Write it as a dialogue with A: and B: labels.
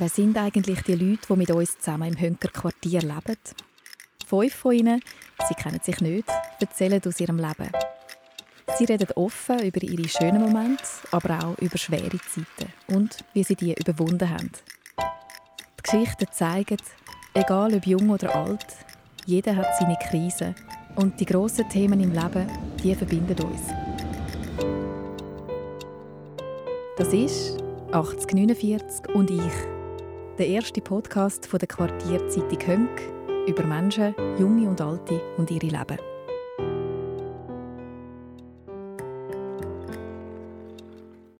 A: Wer sind eigentlich die Leute, die mit uns zusammen im Hönker Quartier leben? Fünf von ihnen, sie kennen sich nicht, erzählen aus ihrem Leben. Sie reden offen über ihre schönen Momente, aber auch über schwere Zeiten und wie sie die überwunden haben. Die Geschichten zeigen, egal ob jung oder alt, jeder hat seine Krisen und die grossen Themen im Leben, die verbinden uns. Das ist 8049 und ich, der erste Podcast von der Quartierzeitung Hönk über Menschen, junge und alte und ihre Leben.